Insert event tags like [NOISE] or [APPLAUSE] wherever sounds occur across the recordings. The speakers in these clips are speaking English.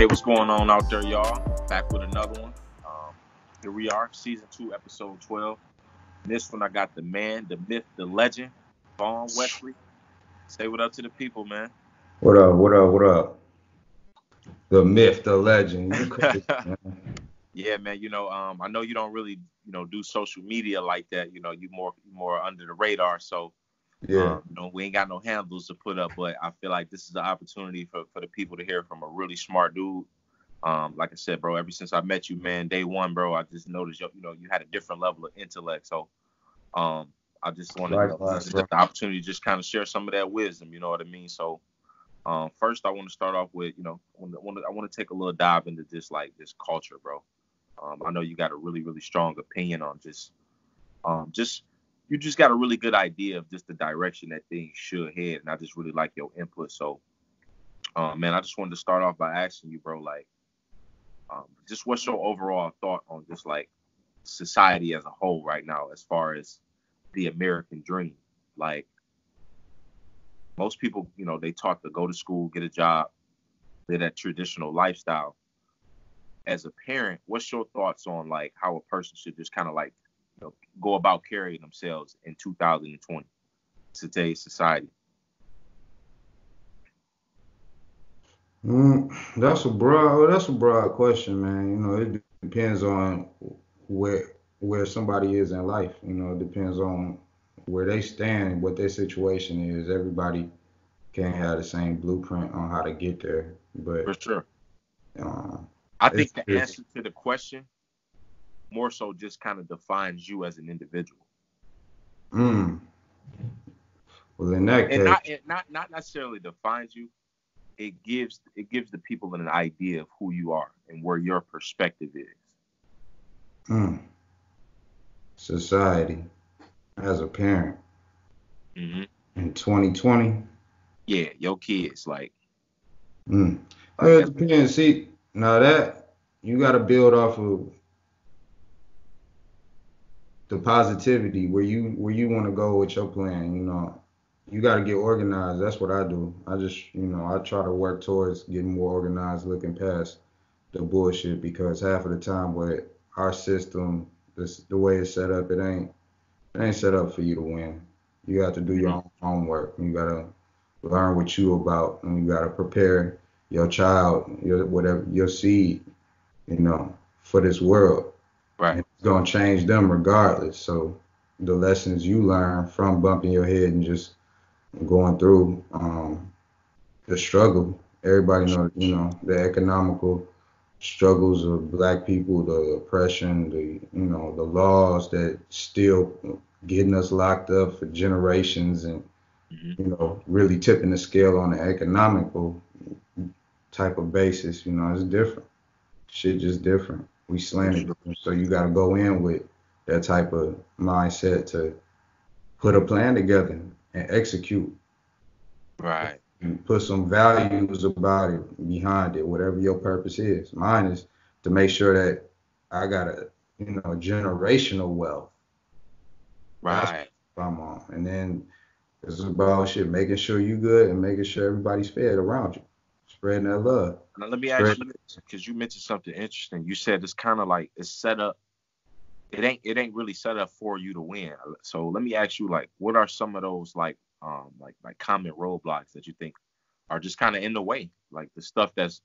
Hey, what's going on out there, y'all? Back with another one. Um, here we are, season two, episode 12. this one, I got the man, the myth, the legend, Vaughn Wesley. Say what up to the people, man. What up, what up, what up? The myth, the legend. [LAUGHS] yeah, man. You know, um, I know you don't really, you know, do social media like that. You know, you more more under the radar. So yeah. Um, you know, we ain't got no handles to put up, but I feel like this is an opportunity for, for the people to hear from a really smart dude. Um, like I said, bro, ever since I met you, man, day one, bro, I just noticed you, you know, you had a different level of intellect. So, um, I just wanted right, to right, the opportunity to just kind of share some of that wisdom. You know what I mean? So, um, first, I want to start off with, you know, I want to, I want to take a little dive into this, like this culture, bro. Um, I know you got a really, really strong opinion on just, um, just you just got a really good idea of just the direction that things should head. And I just really like your input. So, um, man, I just wanted to start off by asking you, bro, like, um, just what's your overall thought on just like society as a whole right now, as far as the American dream? Like, most people, you know, they talk to go to school, get a job, live that traditional lifestyle. As a parent, what's your thoughts on like how a person should just kind of like know, go about carrying themselves in 2020 today's society? Mm, that's a broad. That's a broad question, man. You know, it depends on where where somebody is in life. You know, it depends on where they stand, what their situation is. Everybody can't have the same blueprint on how to get there. But for sure, uh, I think the answer to the question more so just kind of defines you as an individual. Hmm. Well, in that and case, not, not not necessarily defines you. It gives it gives the people an idea of who you are and where your perspective is. Hmm. Society, as a parent, mm-hmm. in 2020. Yeah, your kids like. Hmm. it depends. See, now that you got to build off of the positivity where you where you want to go with your plan. You know, you got to get organized. That's what I do. I just you know I try to work towards getting more organized, looking past the bullshit because half of the time with our system, this the way it's set up, it ain't it ain't set up for you to win. You got to do your mm-hmm. own homework. You gotta learn what you about, and you gotta prepare your child, your whatever your seed, you know, for this world. Right. It's gonna change them regardless. So the lessons you learn from bumping your head and just going through um, the struggle. Everybody knows, you know, the economical struggles of black people, the oppression, the you know, the laws that still getting us locked up for generations and mm-hmm. you know, really tipping the scale on the economical type of basis, you know, it's different. Shit just different we slanted So you got to go in with that type of mindset to put a plan together and execute. Right. And put some values about it behind it, whatever your purpose is. Mine is to make sure that I got a you know generational wealth. Right. I'm on, and then it's about shit making sure you good and making sure everybody's fed around you spreading that love. Now let me ask you because you mentioned something interesting. You said it's kind of like it's set up. It ain't it ain't really set up for you to win. So let me ask you like, what are some of those like um like like common roadblocks that you think are just kind of in the way, like the stuff that's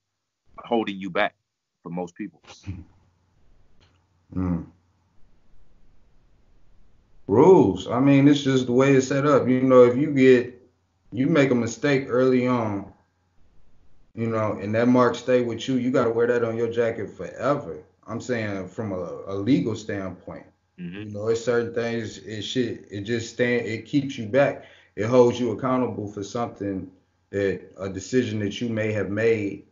holding you back for most people? Mm. Rules. I mean, it's just the way it's set up. You know, if you get you make a mistake early on you know, and that mark stay with you, you got to wear that on your jacket forever. I'm saying from a, a legal standpoint. Mm-hmm. You know, it's certain things. It shit. It just stand. It keeps you back. It holds you accountable for something that a decision that you may have made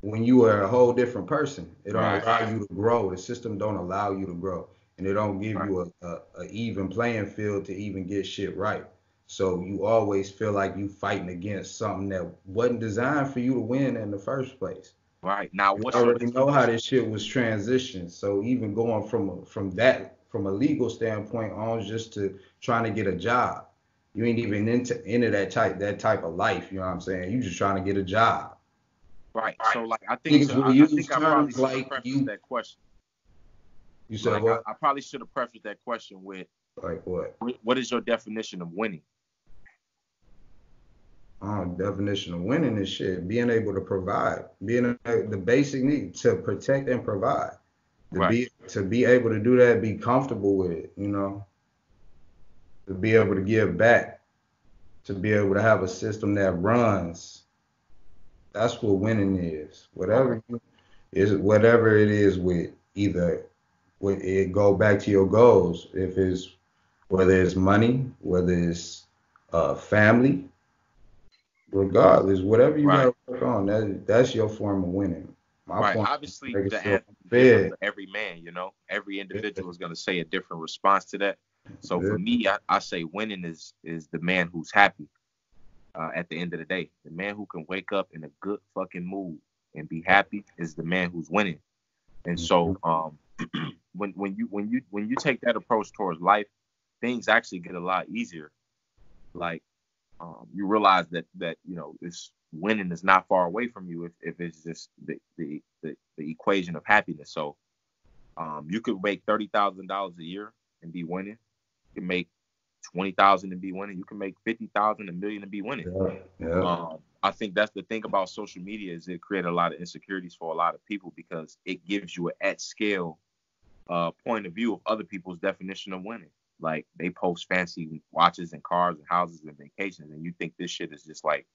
when you were a whole different person. It don't right. allow you to grow. The system don't allow you to grow, and it don't give right. you a, a, a even playing field to even get shit right. So you always feel like you fighting against something that wasn't designed for you to win in the first place. Right now, what I already know how this shit was transitioned. So even going from from that from a legal standpoint on just to trying to get a job, you ain't even into into that type that type of life. You know what I'm saying? You just trying to get a job. Right. So like I think so, I, I, think I probably should like have you, that question. You said like, what? I, I, probably should have prefaced that question with like what? What is your definition of winning? Uh, definition of winning is shit. Being able to provide, being a, the basic need to protect and provide. To right. be to be able to do that, be comfortable with it, you know. To be able to give back, to be able to have a system that runs. That's what winning is. Whatever is whatever it is with either with it go back to your goals. If it's whether it's money, whether it's uh, family, regardless, whatever you right. gotta work on, that that's your form of winning. My right. Obviously, the answer every man, you know, every individual is gonna say a different response to that. So yeah. for me, I, I, say winning is is the man who's happy. Uh, at the end of the day, the man who can wake up in a good fucking mood and be happy is the man who's winning. And so, mm-hmm. um, [CLEARS THROAT] when when you when you when you take that approach towards life, things actually get a lot easier. Like um, you realize that that you know this winning is not far away from you if, if it's just the, the the, the equation of happiness. So um, you could make thirty thousand dollars a year and be winning. You can make twenty thousand and be winning. You can make fifty thousand, a million and be winning. Yeah, yeah. Um, I think that's the thing about social media is it created a lot of insecurities for a lot of people because it gives you an at scale uh, point of view of other people's definition of winning. Like they post fancy watches and cars and houses and vacations, and you think this shit is just like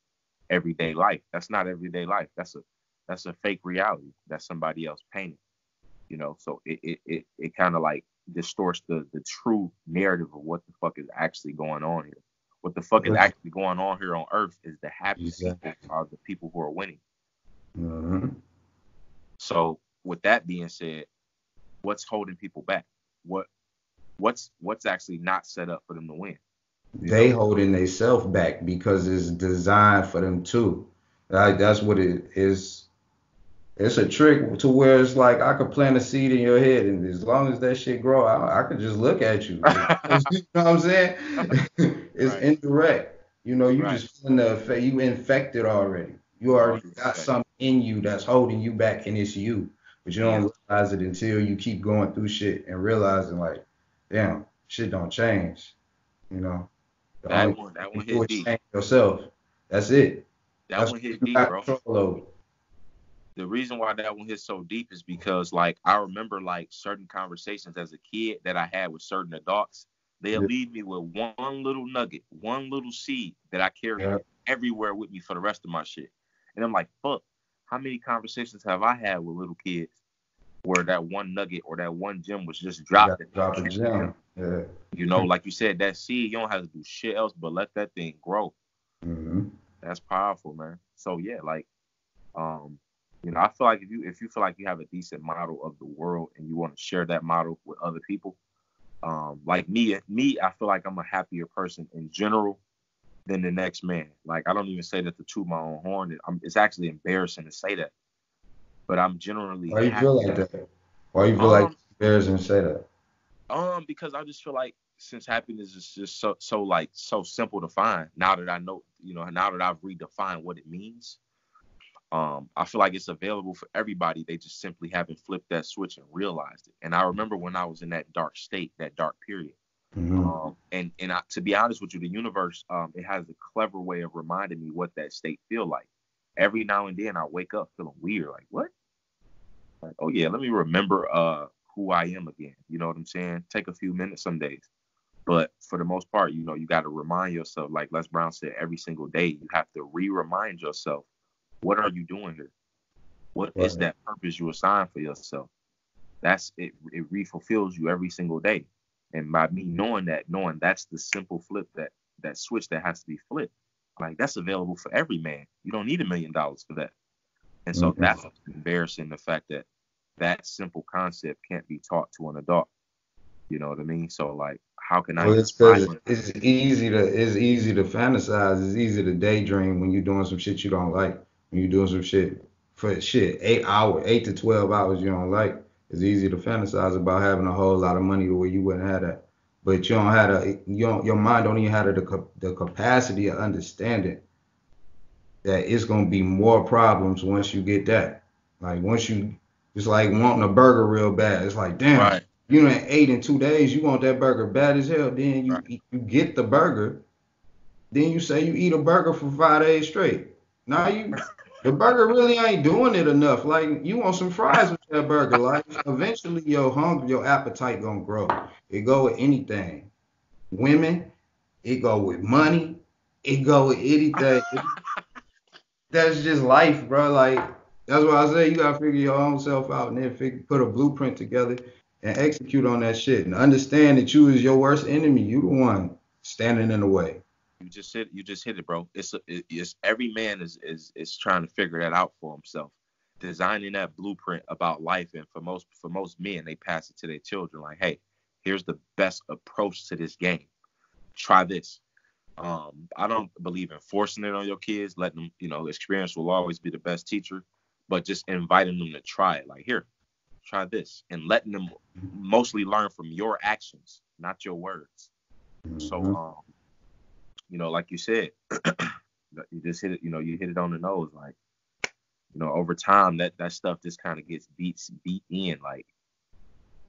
everyday life. That's not everyday life. That's a that's a fake reality that somebody else painted. You know, so it it it, it kind of like distorts the the true narrative of what the fuck is actually going on here. What the fuck is actually going on here on Earth is the happiest exactly. people are the people who are winning. Mm-hmm. So with that being said, what's holding people back? What what's what's actually not set up for them to win? They holding themselves back because it's designed for them too. Like that's what it is. It's a trick to where it's like I could plant a seed in your head, and as long as that shit grow, I, I could just look at you. [LAUGHS] you know what I'm saying? it's right. indirect. You know, you right. just feeling the effect. You infected already. You already got something in you that's holding you back, and it's you. But you don't realize it until you keep going through shit and realizing like, damn, shit don't change. You know. The that one, that one hit deep. Yourself. That's it. That That's one hit deep, bro. The reason why that one hit so deep is because like I remember like certain conversations as a kid that I had with certain adults. They'll yeah. leave me with one little nugget, one little seed that I carry yeah. everywhere with me for the rest of my shit. And I'm like, fuck, how many conversations have I had with little kids where that one nugget or that one gem was just dropped. Drop a gem. Yeah. You know, like you said, that seed, you don't have to do shit else but let that thing grow. Mm-hmm. That's powerful, man. So yeah, like, um, you know, I feel like if you if you feel like you have a decent model of the world and you want to share that model with other people, um, like me, me, I feel like I'm a happier person in general than the next man. Like I don't even say that to toot my own horn. it's actually embarrassing to say that but I'm generally. Why you feel like that? Why you feel um, like embarrassing to say that? Um, because I just feel like since happiness is just so so like so simple to find. Now that I know, you know, now that I've redefined what it means, um, I feel like it's available for everybody. They just simply haven't flipped that switch and realized it. And I remember when I was in that dark state, that dark period. Mm-hmm. Um, and and I, to be honest with you, the universe, um, it has a clever way of reminding me what that state feel like. Every now and then, I wake up feeling weird, like what? Like, oh yeah, let me remember uh who I am again. You know what I'm saying? Take a few minutes some days. But for the most part, you know, you got to remind yourself, like Les Brown said, every single day, you have to re-remind yourself, what are you doing here? What right. is that purpose you assigned for yourself? That's it. It re-fulfills you every single day. And by me knowing that, knowing that's the simple flip that that switch that has to be flipped, like that's available for every man. You don't need a million dollars for that. And so mm-hmm. that's embarrassing the fact that that simple concept can't be taught to an adult. You know what I mean? So like, how can I? Well, it's it's easy to it's easy to fantasize. It's easy to daydream when you're doing some shit you don't like. When you're doing some shit for shit eight hours, eight to twelve hours you don't like. It's easy to fantasize about having a whole lot of money the way you wouldn't have that. But you don't have a you don't, your mind don't even have the the capacity of understanding that it's gonna be more problems once you get that. Like once you, it's like wanting a burger real bad. It's like damn, right. you know, ate in two days, you want that burger bad as hell. Then you right. you get the burger, then you say you eat a burger for five days straight. Now you [LAUGHS] the burger really ain't doing it enough. Like you want some fries with that burger. Like eventually your hunger, your appetite gonna grow. It go with anything. Women, it go with money, it go with anything. [LAUGHS] that's just life, bro. Like that's why I say you gotta figure your own self out and then figure, put a blueprint together and execute on that shit and understand that you is your worst enemy. You the one standing in the way. You just hit you just hit it, bro. It's it's every man is is is trying to figure that out for himself. Designing that blueprint about life, and for most for most men, they pass it to their children. Like, hey, here's the best approach to this game. Try this. Um, I don't believe in forcing it on your kids. Letting them, you know, experience will always be the best teacher, but just inviting them to try it. Like, here, try this, and letting them mostly learn from your actions, not your words. So, mm-hmm. um, you know, like you said, [CLEARS THROAT] you just hit it, you know, you hit it on the nose. Like, you know, over time that that stuff just kind of gets beat beat in. Like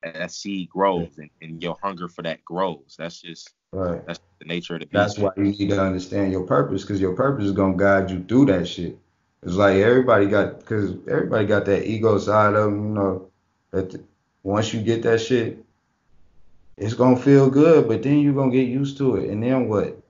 that seed grows and, and your hunger for that grows. That's just right. That's the nature of the beast. That's why you need to understand your purpose, because your purpose is gonna guide you through that shit. It's like everybody got, because everybody got that ego side of them, you know. That once you get that shit, it's gonna feel good, but then you're gonna get used to it, and then what?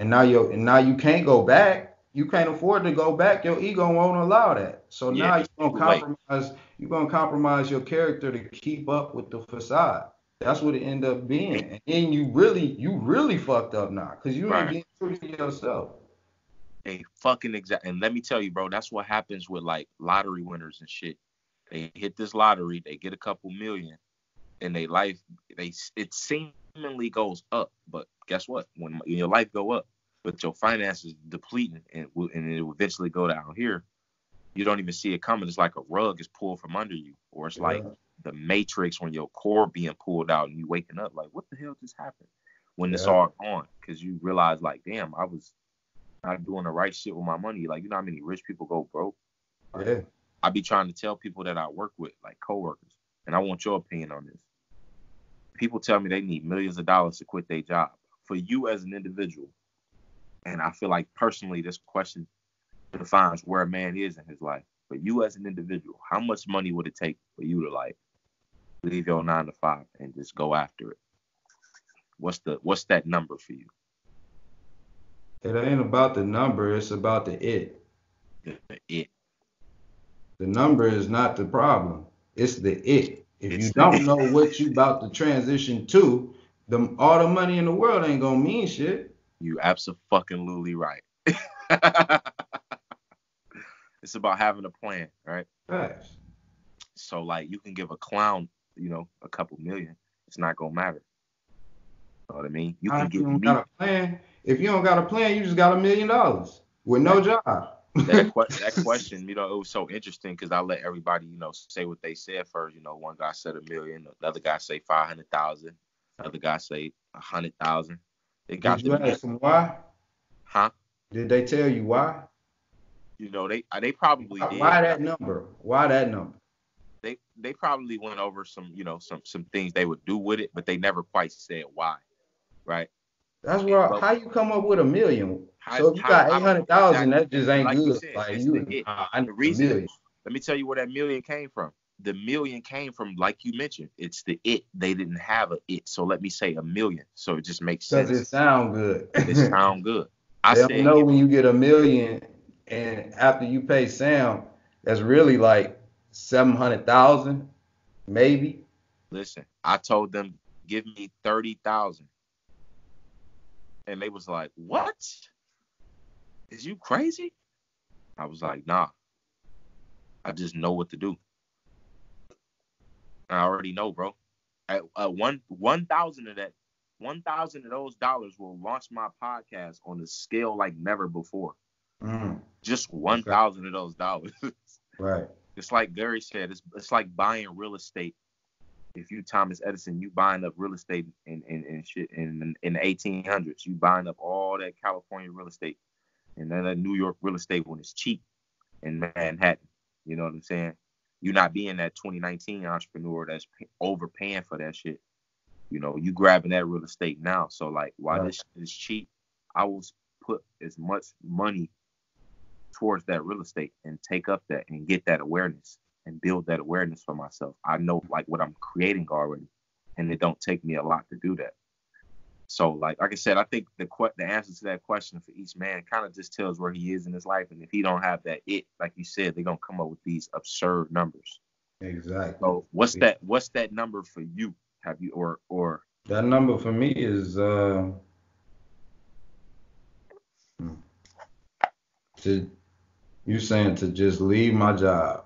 and now you and now you can't go back. You can't afford to go back. Your ego won't allow that. So yeah, now you're gonna compromise. You're gonna compromise your character to keep up with the facade. That's what it end up being. And then you really, you really fucked up now because you right. ain't getting true to yourself. A fucking exact. And let me tell you, bro, that's what happens with like lottery winners and shit. They hit this lottery, they get a couple million, and they life, they it seemingly goes up, but guess what? When your life go up, but your finances depleting and and it will eventually go down here, you don't even see it coming. It's like a rug is pulled from under you, or it's yeah. like the matrix when your core being pulled out and you waking up like, what the hell just happened? When yeah. it's all gone, because you realize like, damn, I was not doing the right shit with my money. Like, you know how many rich people go broke? Yeah. I be trying to tell people that I work with, like coworkers, and I want your opinion on this. People tell me they need millions of dollars to quit their job for you as an individual, and I feel like personally, this question defines where a man is in his life. For you as an individual, how much money would it take for you to like leave your nine to five and just go after it? What's the what's that number for you? It ain't about the number, it's about the it. The, it. The number is not the problem. It's the it. If it's you don't know what you about to transition to, the all the money in the world ain't gonna mean shit. You absolutely right. [LAUGHS] it's about having a plan, right? Right. So like you can give a clown, you know, a couple million. It's not gonna matter. You know what I mean? You can get you got a plan. If you don't got a plan, you just got a million dollars with no job. that, [LAUGHS] that question, you know, it was so interesting because I let everybody, you know, say what they said first. You know, one guy said a million, another guy say five hundred thousand, another guy say a hundred thousand. They got Did you ask them why? Huh? Did they tell you why? You know, they they probably why, did. Why that number? Why that number? They they probably went over some you know some some things they would do with it, but they never quite said why, right? That's where how you come up with a million. How, so if you got eight hundred thousand, that just ain't like good. Said, like you, the, uh, the reason. Let me tell you where that million came from the million came from, like you mentioned, it's the it. They didn't have a it, so let me say a million. So it just makes sense. Does it sound good? it [LAUGHS] sound good. I they know when you get a million, and after you pay Sam, that's really like seven hundred thousand, maybe. Listen, I told them give me thirty thousand, and they was like, "What? Is you crazy?" I was like, "Nah." I just know what to do. I already know, bro. At, uh, one one thousand of that, one thousand of those dollars will launch my podcast on a scale like never before. Mm. Just one thousand okay. of those dollars. [LAUGHS] right. It's like Gary said. It's it's like buying real estate. If you Thomas Edison, you buying up real estate in in, in shit in in the 1800s. You buying up all that California real estate and then that New York real estate when it's cheap in Manhattan. You know what I'm saying? You're not being that 2019 entrepreneur that's overpaying for that shit. You know, you grabbing that real estate now. So like, while right. this is cheap, I will put as much money towards that real estate and take up that and get that awareness and build that awareness for myself. I know like what I'm creating already, and it don't take me a lot to do that. So like like I said, I think the que- the answer to that question for each man kind of just tells where he is in his life, and if he don't have that it, like you said, they're gonna come up with these absurd numbers. Exactly. So what's that? What's that number for you? Have you or or that number for me is uh, to you saying to just leave my job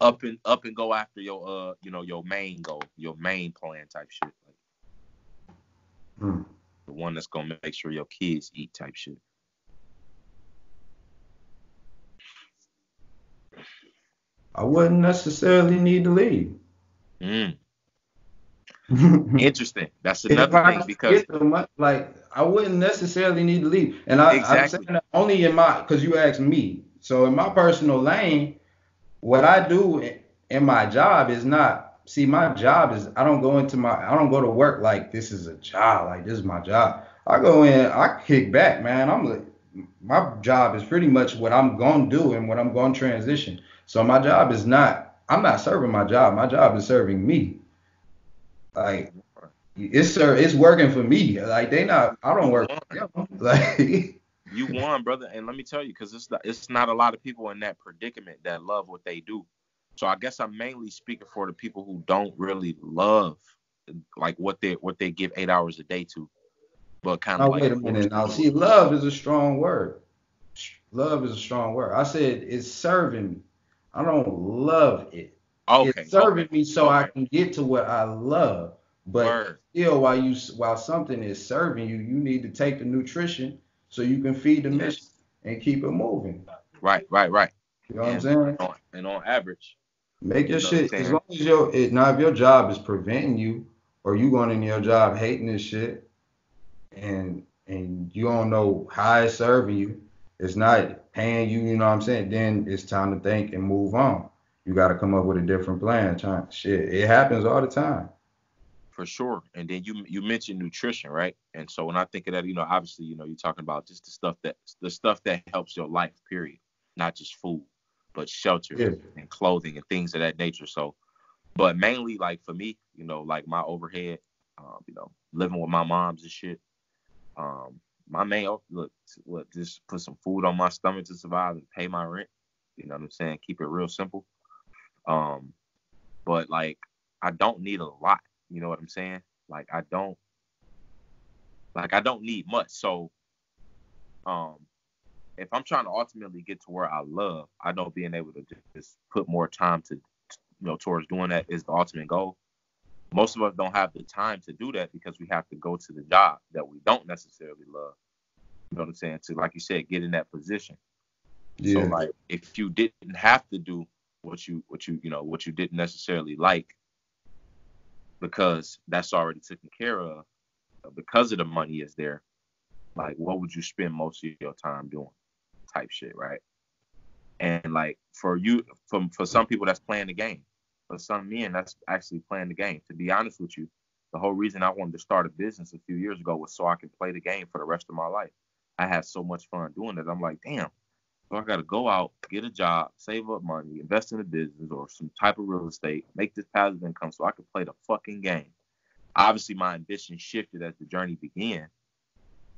up and up and go after your uh you know your main goal, your main plan type shit. Hmm. The one that's gonna make sure your kids eat type shit. I wouldn't necessarily need to leave. Mm. [LAUGHS] Interesting. That's another thing because like I wouldn't necessarily need to leave, and I, exactly. I'm saying that only in my because you asked me. So in my personal lane, what I do in my job is not see my job is I don't go into my I don't go to work like this is a job like this is my job. I go in I kick back man. I'm like my job is pretty much what I'm to do and what I'm to transition. So my job is not I'm not serving my job. My job is serving me. Like it's it's working for me. Like they not I don't work. [LAUGHS] Like you won, brother. And let me tell you, because it's not, it's not a lot of people in that predicament that love what they do. So I guess I'm mainly speaking for the people who don't really love like what they what they give eight hours a day to, but kind of. like wait a minute now. See, love is a strong word. Love is a strong word. I said it's serving me. I don't love it. Okay. It's serving okay. me so okay. I can get to what I love. But Word. still, while you while something is serving you, you need to take the nutrition so you can feed the mission and keep it moving. Right, right, right. You know and, what I'm saying? On, and on average, Make your shit as long as your it, now if your job is preventing you or you going in your job hating this shit and and you don't know how it's serving you, it's not paying you, you know what I'm saying, then it's time to think and move on. You gotta come up with a different plan. Trying shit. It happens all the time. For sure. And then you you mentioned nutrition, right? And so when I think of that, you know, obviously, you know, you're talking about just the stuff that the stuff that helps your life, period. Not just food but shelter yeah. and clothing and things of that nature. So, but mainly like for me, you know, like my overhead, um, you know, living with my moms and shit. Um, my main look, look, just put some food on my stomach to survive and pay my rent. You know what I'm saying? Keep it real simple. Um, but like I don't need a lot. You know what I'm saying? Like I don't, like I don't need much. So, um, if I'm trying to ultimately get to where I love, I know being able to just put more time to, you know, towards doing that is the ultimate goal. Most of us don't have the time to do that because we have to go to the job that we don't necessarily love. You know what I'm saying? To like you said, get in that position. Yeah. So like if you didn't have to do what you what you you know what you didn't necessarily like because that's already taken care of uh, because of the money is there like what would you spend most of your time doing type shit, right? And like for you, for for some people, that's playing the game. For some men, that's actually playing the game. To be honest with you, the whole reason I wanted to start a business a few years ago was so I could play the game for the rest of my life. I had so much fun doing it. I'm like, damn, so I got to go out, get a job, save up money, invest in a business or some type of real estate, make this passive income so I can play the fucking game. Obviously, my ambition shifted as the journey began,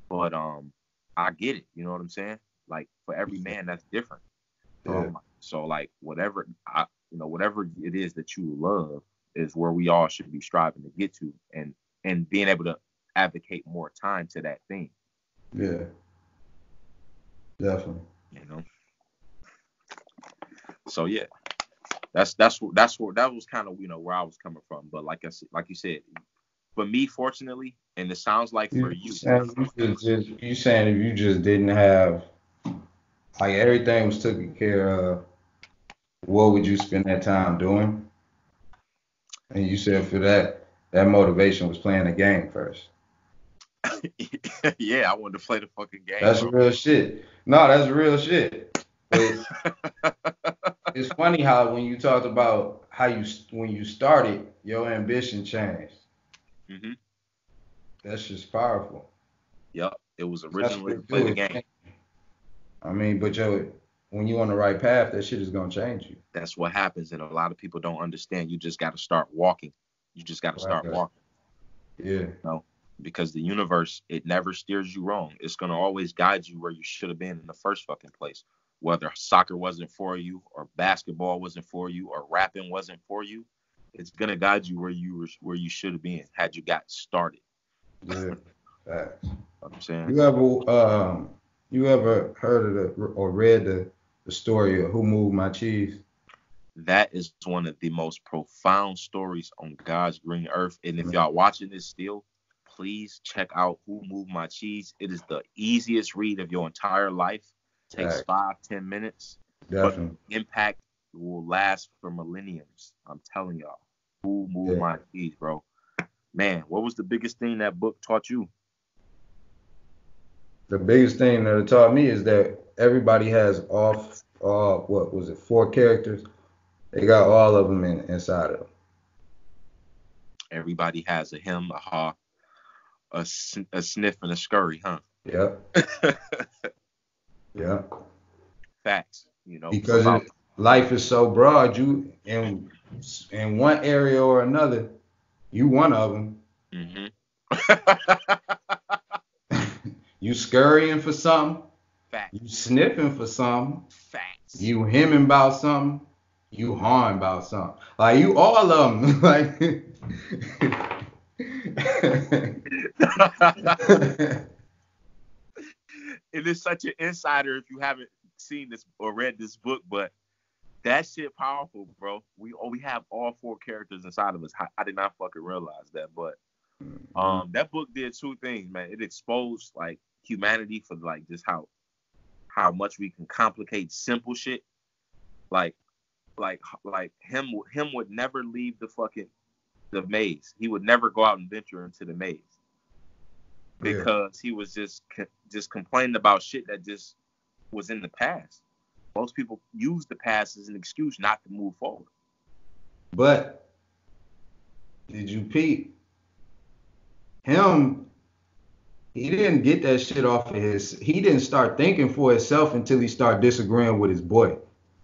but um, I get it. You know what I'm saying? Like for every man, that's different. Yeah. Um, so like whatever I, you know, whatever it is that you love is where we all should be striving to get to, and and being able to advocate more time to that thing. Yeah. Definitely. You know. So yeah, that's that's that's where that was kind of you know where I was coming from. But like I said, like you said, for me, fortunately, and it sounds like for you, you, you saying if you just didn't have like everything was taken care of, what would you spend that time doing? And you said for that, that motivation was playing the game first. [LAUGHS] yeah, I wanted to play the fucking game. That's bro. real shit. no, that's real shit. It's, [LAUGHS] it's funny how when you talked about how you when you started, your ambition changed. Mm-hmm. That's just powerful. Yep, it was originally to play the game. I mean, but yo, when you're on the right path, that shit is gonna change you. That's what happens, and a lot of people don't understand. You just got to start walking. You just got to start right. walking. Yeah. You know? Because the universe it never steers you wrong. It's gonna always guide you where you should have been in the first fucking place. Whether soccer wasn't for you, or basketball wasn't for you, or rapping wasn't for you, it's gonna guide you where you were where you should have been had you got started. Yeah, facts. I'm saying. You ever um you ever heard of the or read the the story of who moved my cheese? That is one of the most profound stories on God's green earth. And if y'all watching this still, please check out Who Moved My Cheese. It is the easiest read of your entire life. It Takes right. five, ten minutes. Definitely. But impact will last for millenniums. I'm telling y'all. Who moved yeah. my cheese, bro? Man, what was the biggest thing that book taught you? The biggest thing that it taught me is that everybody has off uh what was it, four characters. They got all of them in, inside of them. Everybody has a Hem, a Haw, a, a sniff, and a scurry, huh? Yeah. [LAUGHS] yeah. Facts, you know. Because it, life is so broad, you in in one area or another, you one of them. Mm-hmm. [LAUGHS] you scurrying for something. Facts. You sniffing for something. Facts. You hemming about something. You hawing about something. Like you all of them. [LAUGHS] like. [LAUGHS] it is such an insider if you haven't seen this or read this book, but that shit powerful, bro. We oh, we have all four characters inside of us. I, I did not fucking realize that, but mm-hmm. um, that book did two things, man. It exposed like humanity for like just how how much we can complicate simple shit. Like like like Hem Hem would never leave the fucking the maze. He would never go out and venture into the maze because yeah. he was just just complaining about shit that just was in the past. Most people use the past as an excuse not to move forward. But did you peep him? He didn't get that shit off of his. He didn't start thinking for himself until he started disagreeing with his boy.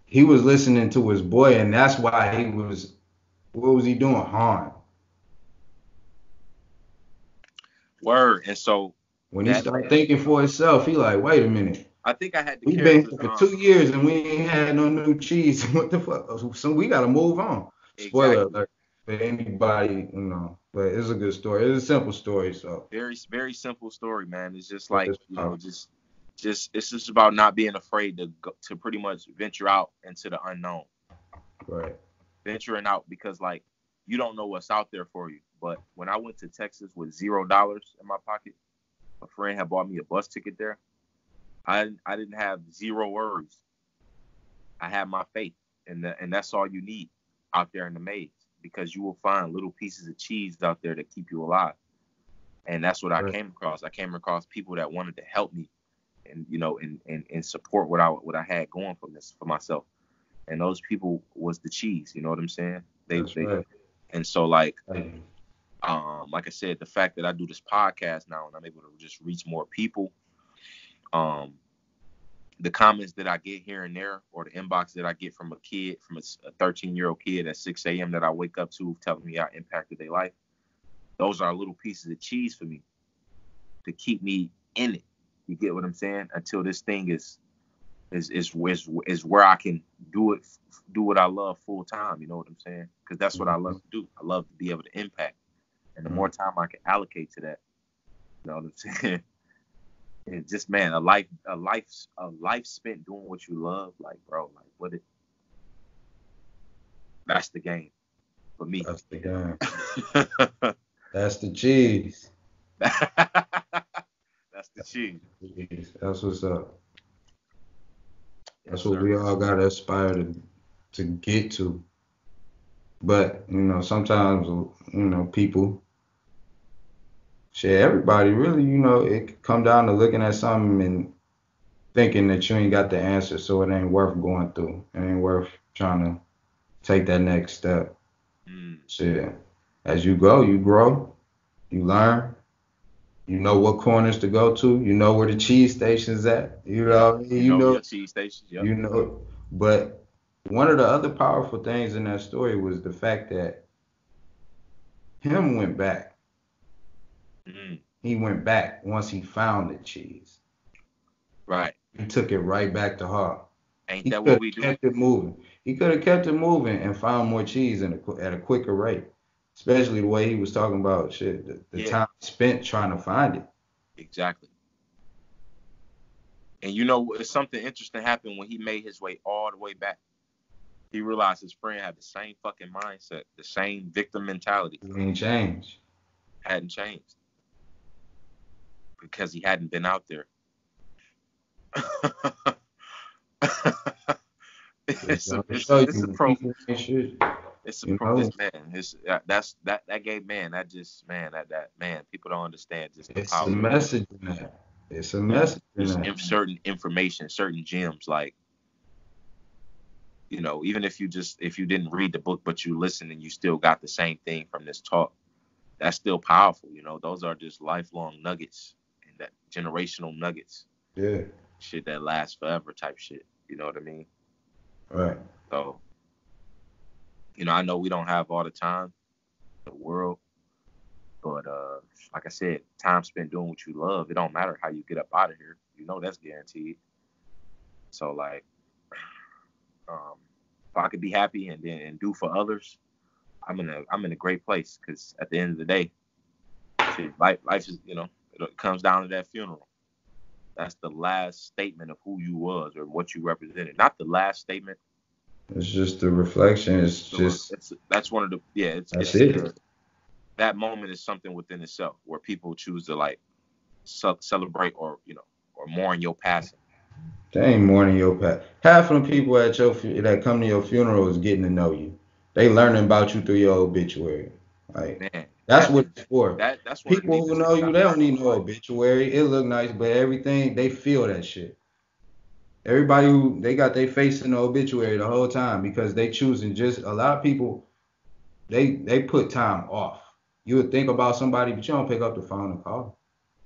He was listening to his boy, and that's why he was. What was he doing? Harm. Word. And so when he started thinking for himself, he like, wait a minute. I think I had. To. We've been here for two years and we ain't had no new cheese. [LAUGHS] what the fuck? So we gotta move on. Exactly. Spoiler alert for anybody, you know. But it's a good story. It's a simple story. So very, very simple story, man. It's just like you know, just, just it's just about not being afraid to go, to pretty much venture out into the unknown. Right. Venturing out because like you don't know what's out there for you. But when I went to Texas with zero dollars in my pocket, a friend had bought me a bus ticket there. I I didn't have zero worries. I had my faith, and the, and that's all you need out there in the maze because you will find little pieces of cheese out there that keep you alive. And that's what right. I came across. I came across people that wanted to help me, and you know, and and, and support what I what I had going for this for myself. And those people was the cheese. You know what I'm saying? They they. Right. And so like. Right um, like I said, the fact that I do this podcast now and I'm able to just reach more people, um, the comments that I get here and there, or the inbox that I get from a kid, from a 13 year old kid at 6 a.m. that I wake up to, telling me I impacted their life, those are little pieces of cheese for me to keep me in it. You get what I'm saying? Until this thing is is is is, is where I can do it, do what I love full time. You know what I'm saying? Because that's what I love to do. I love to be able to impact. And the more time I can allocate to that, you know what I'm saying? [LAUGHS] and just man, a life, a life, a life spent doing what you love, like bro, like what it. That's the game for me. That's the game. [LAUGHS] That's the cheese. [LAUGHS] That's the cheese. That's what's up. That's yes, what sir. we all gotta aspire to to get to. But you know, sometimes you know people shit, everybody really, you know, it come down to looking at something and thinking that you ain't got the answer, so it ain't worth going through. It ain't worth trying to take that next step. Mm. Shit. As you go, you grow, you learn, you know what corners to go to, you know where the cheese station's at. You know, you, you know, know cheese stations. Yep. You know, but one of the other powerful things in that story was the fact that Hem went back. Mm-hmm. He went back once he found the cheese. Right. He took it right back to her. Ain't he that what we do? Kept it moving. He could have kept it moving and found more cheese a, at a quicker rate. Especially the way he was talking about shit, the, the yeah. time spent trying to find it. Exactly. And you know, something interesting happened when he made his way all the way back. He realized his friend had the same fucking mindset, the same victim mentality. He ain't changed. Hadn't changed. Because he hadn't been out there. [LAUGHS] it's a, it's, it's a pro. It's a pro. This man, it's, uh, that's that that gay man. That just man, that that man. People don't understand just the it's power. a message in that. It's a message. There's certain information, certain gems, like you know, even if you just if you didn't read the book but you listened and you still got the same thing from this talk, that's still powerful. You know, those are just lifelong nuggets that generational nuggets. Yeah. Shit that lasts forever type shit. You know what I mean? Right. So, you know, I know we don't have all the time in the world, but uh, like I said, time spent doing what you love. It don't matter how you get up out of here. You know that's guaranteed. So like, [SIGHS] um, if I could be happy and then and do for others, I'm in a I'm in a great place because at the end of the day, see, life life is you know it comes down to that funeral. That's the last statement of who you was or what you represented. Not the last statement. It's just the reflection. It's just it's, that's one of the yeah. It's, that's it's, it. that moment is something within itself where people choose to like ce- celebrate or you know or mourn your passing. They ain't mourning your past. Half of the people at your that come to your funeral is getting to know you. They learning about you through your obituary. Like Man, that's that, what it's for. That, that's people who know you, they don't need no obituary. It look nice, but everything they feel that shit. Everybody who they got their face in the obituary the whole time because they choosing just a lot of people. They they put time off. You would think about somebody, but you don't pick up the phone and call.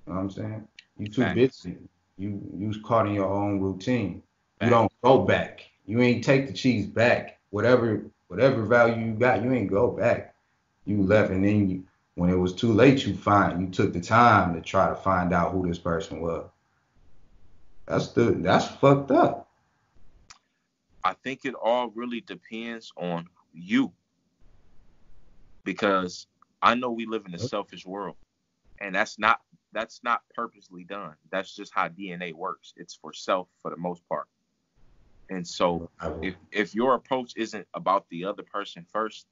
You know what I'm saying? You too busy. You you caught in your own routine. Back. You don't go back. You ain't take the cheese back. Whatever whatever value you got, you ain't go back. You left, and then you, when it was too late, you find you took the time to try to find out who this person was. That's the that's fucked up. I think it all really depends on you. Because I know we live in a selfish world. And that's not that's not purposely done. That's just how DNA works. It's for self for the most part. And so if if your approach isn't about the other person first,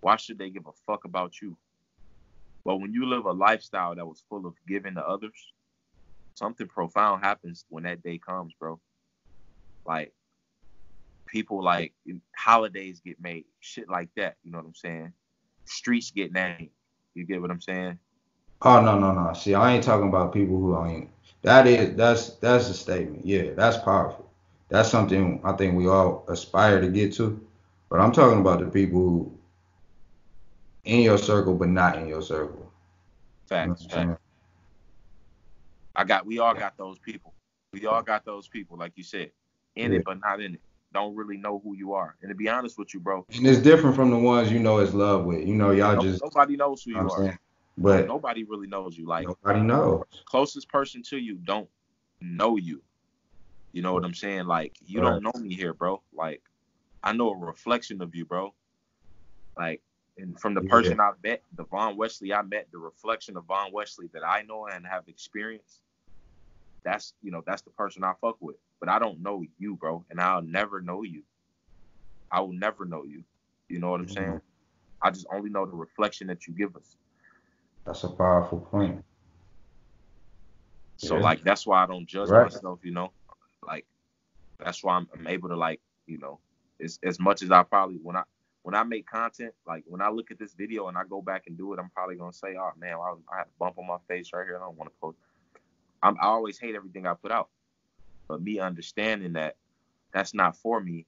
why should they give a fuck about you? But when you live a lifestyle that was full of giving to others, something profound happens when that day comes, bro. Like people like holidays get made, shit like that. You know what I'm saying? Streets get named. You get what I'm saying? Oh no no no. See, I ain't talking about people who ain't. That is that's that's a statement. Yeah, that's powerful. That's something I think we all aspire to get to. But I'm talking about the people who in your circle but not in your circle. Facts. You know. I got we all got those people. We all got those people, like you said, in yeah. it but not in it. Don't really know who you are. And to be honest with you, bro. And it's different from the ones you know is love with. You know, y'all just nobody knows who you, you know are. But nobody really knows you. Like nobody knows. Closest person to you don't know you. You know what I'm saying? Like you right. don't know me here, bro. Like I know a reflection of you, bro. Like and from the person yeah. I met, the Von Wesley I met, the reflection of Von Wesley that I know and have experienced. That's you know that's the person I fuck with. But I don't know you, bro, and I'll never know you. I will never know you. You know what I'm mm-hmm. saying? I just only know the reflection that you give us. That's a powerful point. So yeah. like that's why I don't judge right. myself, you know. Like that's why I'm, I'm, able to like, you know, as as much as I probably when I when I make content, like when I look at this video and I go back and do it, I'm probably gonna say, oh man, I, I had a bump on my face right here. I don't want to post. I'm, I always hate everything I put out. But me understanding that that's not for me,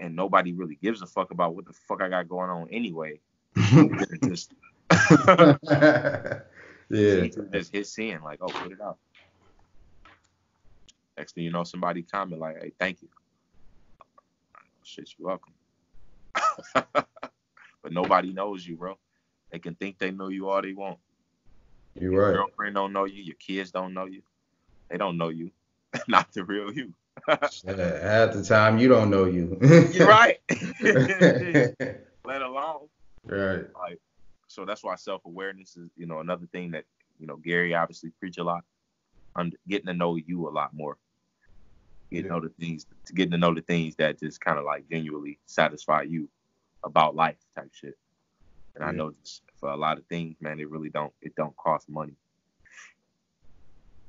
and nobody really gives a fuck about what the fuck I got going on anyway. [LAUGHS] just [LAUGHS] yeah, just hit seeing like, oh, put it out. Next thing you know, somebody comment like, "Hey, thank you." Shit, you're welcome. [LAUGHS] but nobody knows you, bro. They can think they know you all they want. You're your right. Your girlfriend don't know you. Your kids don't know you. They don't know you. [LAUGHS] Not the real you. [LAUGHS] At the time you don't know you. You're right. Let alone. Right. Like, so that's why self awareness is, you know, another thing that, you know, Gary obviously preach a lot. I'm getting to know you a lot more. Getting yeah. to know the things, getting to know the things that just kind of like genuinely satisfy you about life type shit. And. I know for a lot of things, man, it really don't it don't cost money.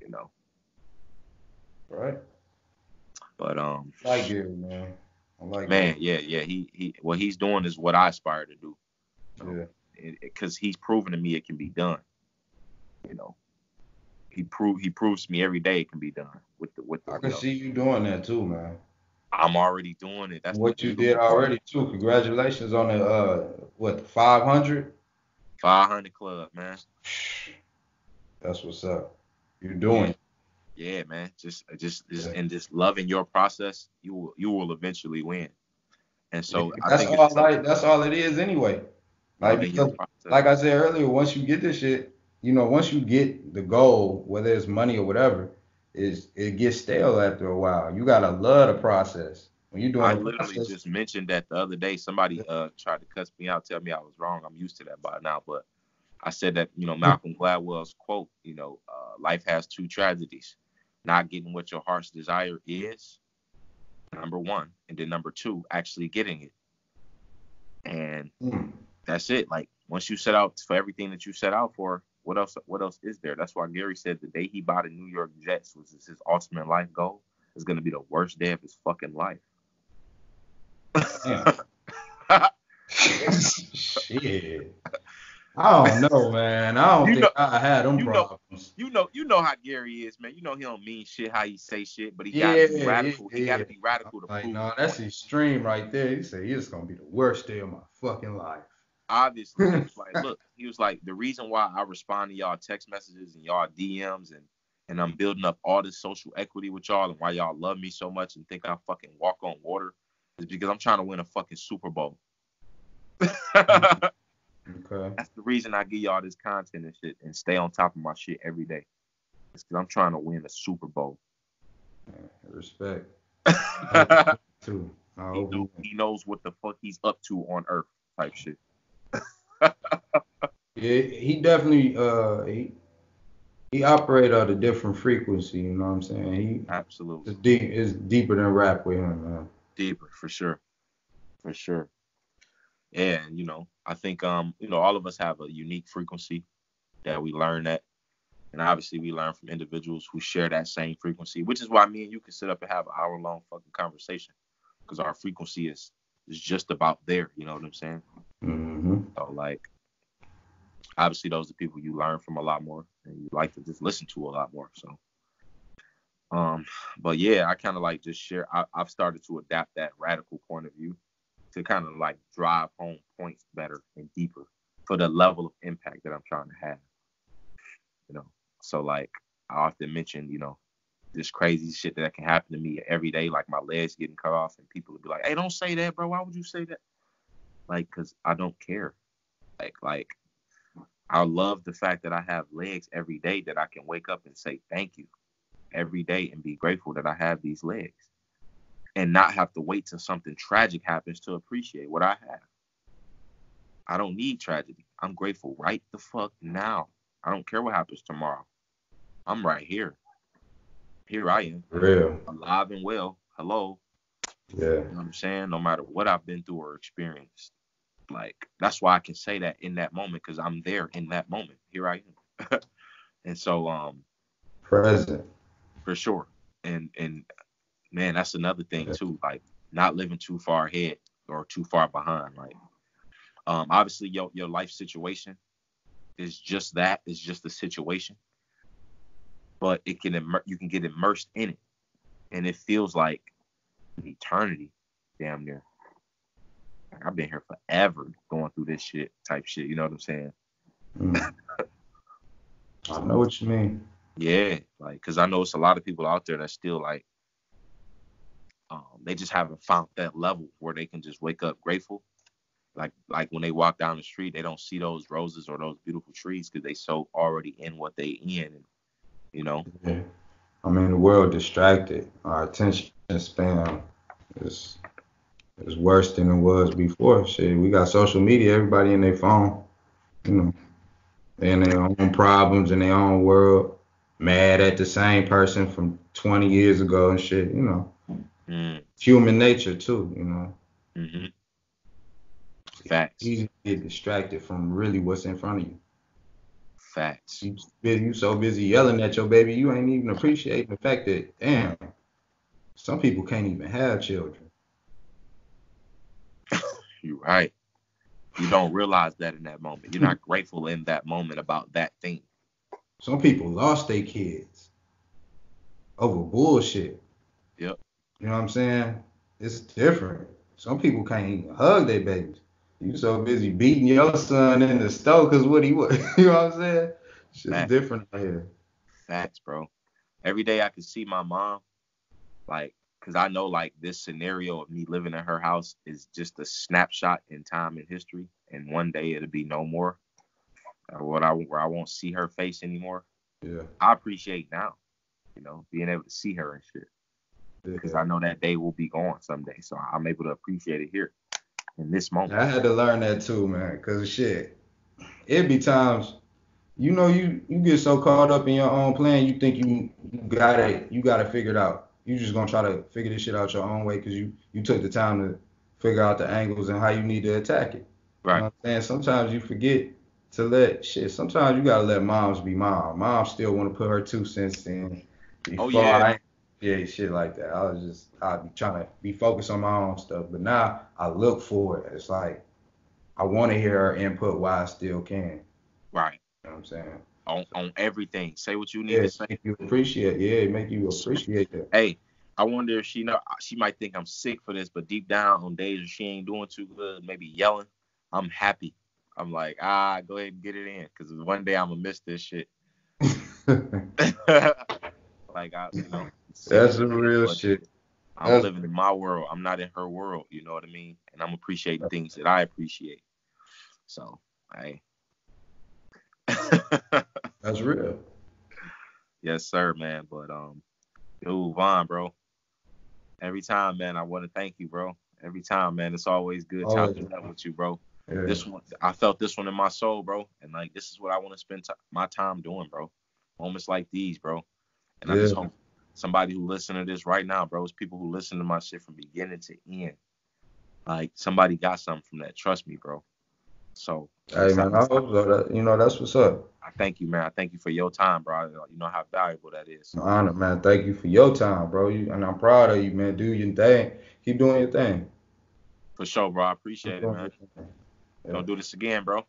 You know. Right. But um. I like it, man. I like man, yeah, yeah. He he. What he's doing is what I aspire to do. yeah. Because he's proven to me it can be done. You know. He prove he proves to me every day it can be done with the with the. I can see you doing that too, man. I'm already doing it. That's what you did already too. Congratulations on the uh what 500. 500 club, man. [SIGHS] That's what's up. You're doing. Yeah, yeah man. Just, just, just, yeah. and just loving your process, you will, you will eventually win. And so yeah, that's all. Like, that's all it is anyway. Like because, like I said earlier, once you get this shit, you know, once you get the goal, whether it's money or whatever, is it gets stale after a while. You gotta love the process. When you're doing I literally process, just mentioned that the other day. Somebody uh tried to cuss me out, tell me I was wrong. I'm used to that by now, but I said that you know Malcolm Gladwell's quote. You know, uh, life has two tragedies: not getting what your heart's desire is, number one, and then number two, actually getting it. And mm. that's it. Like once you set out for everything that you set out for, what else? What else is there? That's why Gary said the day he bought a New York Jets was his ultimate life goal. It's going to be the worst day of his fucking life. [LAUGHS] Shit. I don't know, man. I don't you think know, I had them you problems. Know, you know, you know how Gary is, man. You know he don't mean shit how he say shit, but he yeah, gotta be radical. Yeah, he gotta be radical to like, prove. No, that's extreme right there. He said it's gonna be the worst day of my fucking life. Obviously, he was like, [LAUGHS] look, he was like, the reason why I respond to y'all text messages and y'all DMs and and I'm building up all this social equity with y'all and why y'all love me so much and think I fucking walk on water is because I'm trying to win a fucking Super Bowl. [LAUGHS] okay. That's the reason I give y'all this content and shit and stay on top of my shit every day. It's because I'm trying to win a Super Bowl. respect. [LAUGHS] too. He, know, he knows what the fuck he's up to on Earth, type shit. [LAUGHS] yeah, he definitely uh he he operate at a different frequency. You know what I'm saying? He absolutely it's deep. It's deeper than rap with him, man deeper for sure, for sure. And you know, I think um, you know, all of us have a unique frequency that we learn that, and obviously we learn from individuals who share that same frequency, which is why me and you can sit up and have an hour long fucking conversation because our frequency is is just about there. You know what I'm saying? Mm-hmm. So like, obviously those are people you learn from a lot more and you like to just listen to a lot more. So um, but yeah, I kind of like just share. I, have started to adapt that radical point of view to kind of like drive home points better and deeper for the level of impact that I'm trying to have. You know, so like I often mention, you know, this crazy shit that can happen to me every day, like my legs getting cut off, and people would be like, "Hey, don't say that, bro. Why would you say that?" Like, cause I don't care. Like, like I love the fact that I have legs every day that I can wake up and say thank you every day and be grateful that I have these legs and not have to wait till something tragic happens to appreciate what I have. I don't need tragedy. I'm grateful right the fuck now. I don't care what happens tomorrow. I'm right here. Here I am. Real. Alive and well. Hello. Yeah. You know what I'm saying? No matter what I've been through or experienced. Like, that's why I can say that in that moment because I'm there in that moment. Here I am. [LAUGHS] and so, um, present for sure. And and man, that's another thing too. Like not living too far ahead or too far behind. Like um, obviously your your life situation is just that. It's just the situation. but it can immer- you can get immersed in it, and it feels like an eternity, damn near. Like I've been here forever going through this shit type shit. You know what I'm saying? Mm. [LAUGHS] I know what you mean. Yeah, like because I know it's a lot of people out there that still like, um, they just haven't found that level where they can just wake up grateful. Like like when they walk down the street, they don't see those roses or those beautiful trees because they so already in what they in, you know. Yeah. I mean, the world distracted. Our attention span is is worse than it was before. Shit, we got social media. Everybody in their phone, you know, they in their own problems in their own world. Mad at the same person from 20 years ago and shit. You know, Mm, human nature too. You know, hmm Facts. easy to get distracted from really what's in front of you. Facts. You, you so busy yelling at your baby, you ain't even appreciating the fact that damn, some people can't even have children. You're right. You don't realize that in that moment. You're not grateful in that moment about that thing. Some people lost their kids over bullshit. Yep. You know what I'm saying? It's different. Some people can't even hug their babies. You so busy beating your son in the stove because what he was. [LAUGHS] you know what I'm saying? Shit's Fact. different out here. Facts, bro. Every day I could see my mom, like, cause I know like this scenario of me living in her house is just a snapshot in time and history, and one day it'll be no more. What I where I won't see her face anymore. Yeah. I appreciate now, you know, being able to see her and shit, because I know that day will be gone someday. So I'm able to appreciate it here in this moment. I had to learn that too, man. Cause shit, it be times, you know, you you get so caught up in your own plan, you think you you got it, you got it figured out. You just gonna try to figure this shit out your own way because you you took the time to figure out the angles and how you need to attack it. You Right. know what I'm saying? Sometimes you forget to let shit. Sometimes you gotta let moms be mom. Mom still want to put her two cents in. Oh, before Oh, yeah. I, yeah, shit like that. I was just I be trying to be focused on my own stuff, but now I look for it. It's like I want to hear her input while I still can. Right. You know what I'm saying? On on everything. Say what you need Yeah, to say. you appreciate. Yeah, make you appreciate that. hey, I wonder if she know she might think I'm sick for this, but deep down on days she ain't doing too good, maybe yelling, I'm happy. I'm like, ah, go ahead and get it in, cause one day I'm gonna miss this shit. [LAUGHS] like I, you know, That's the real but shit. I'm That's- living in my world. I'm not in her world. You know what I mean? And I'm appreciating things that I appreciate. So, hey. That's real. Yes, sir, man. But um, yo, Vaughn, bro. Every time, man, I want to thank you, bro. Every time, man, it's always good Always. chopping up with you, bro. Yeah. This one, I felt this one in my soul, bro, and like this is what I want to spend ti my time doing, bro. Moments like these, bro. And I just hope somebody who listen to this right now, bro, it's people who listen to my shit from beginning to end. Like somebody got something from that. Trust me, bro. So, Hey man, I hope so. That, you know, that's what's up. I thank you, man. I thank you for your time, bro. You know how valuable that is. An honor, man. Thank you for your time, bro. You, and I'm proud of you, man. Do your thing. Keep doing your thing. For sure, bro. I appreciate it, man. Yeah. Don't do this again, bro.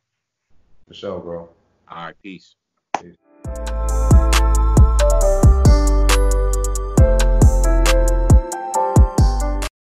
For sure, bro. All right. Peace.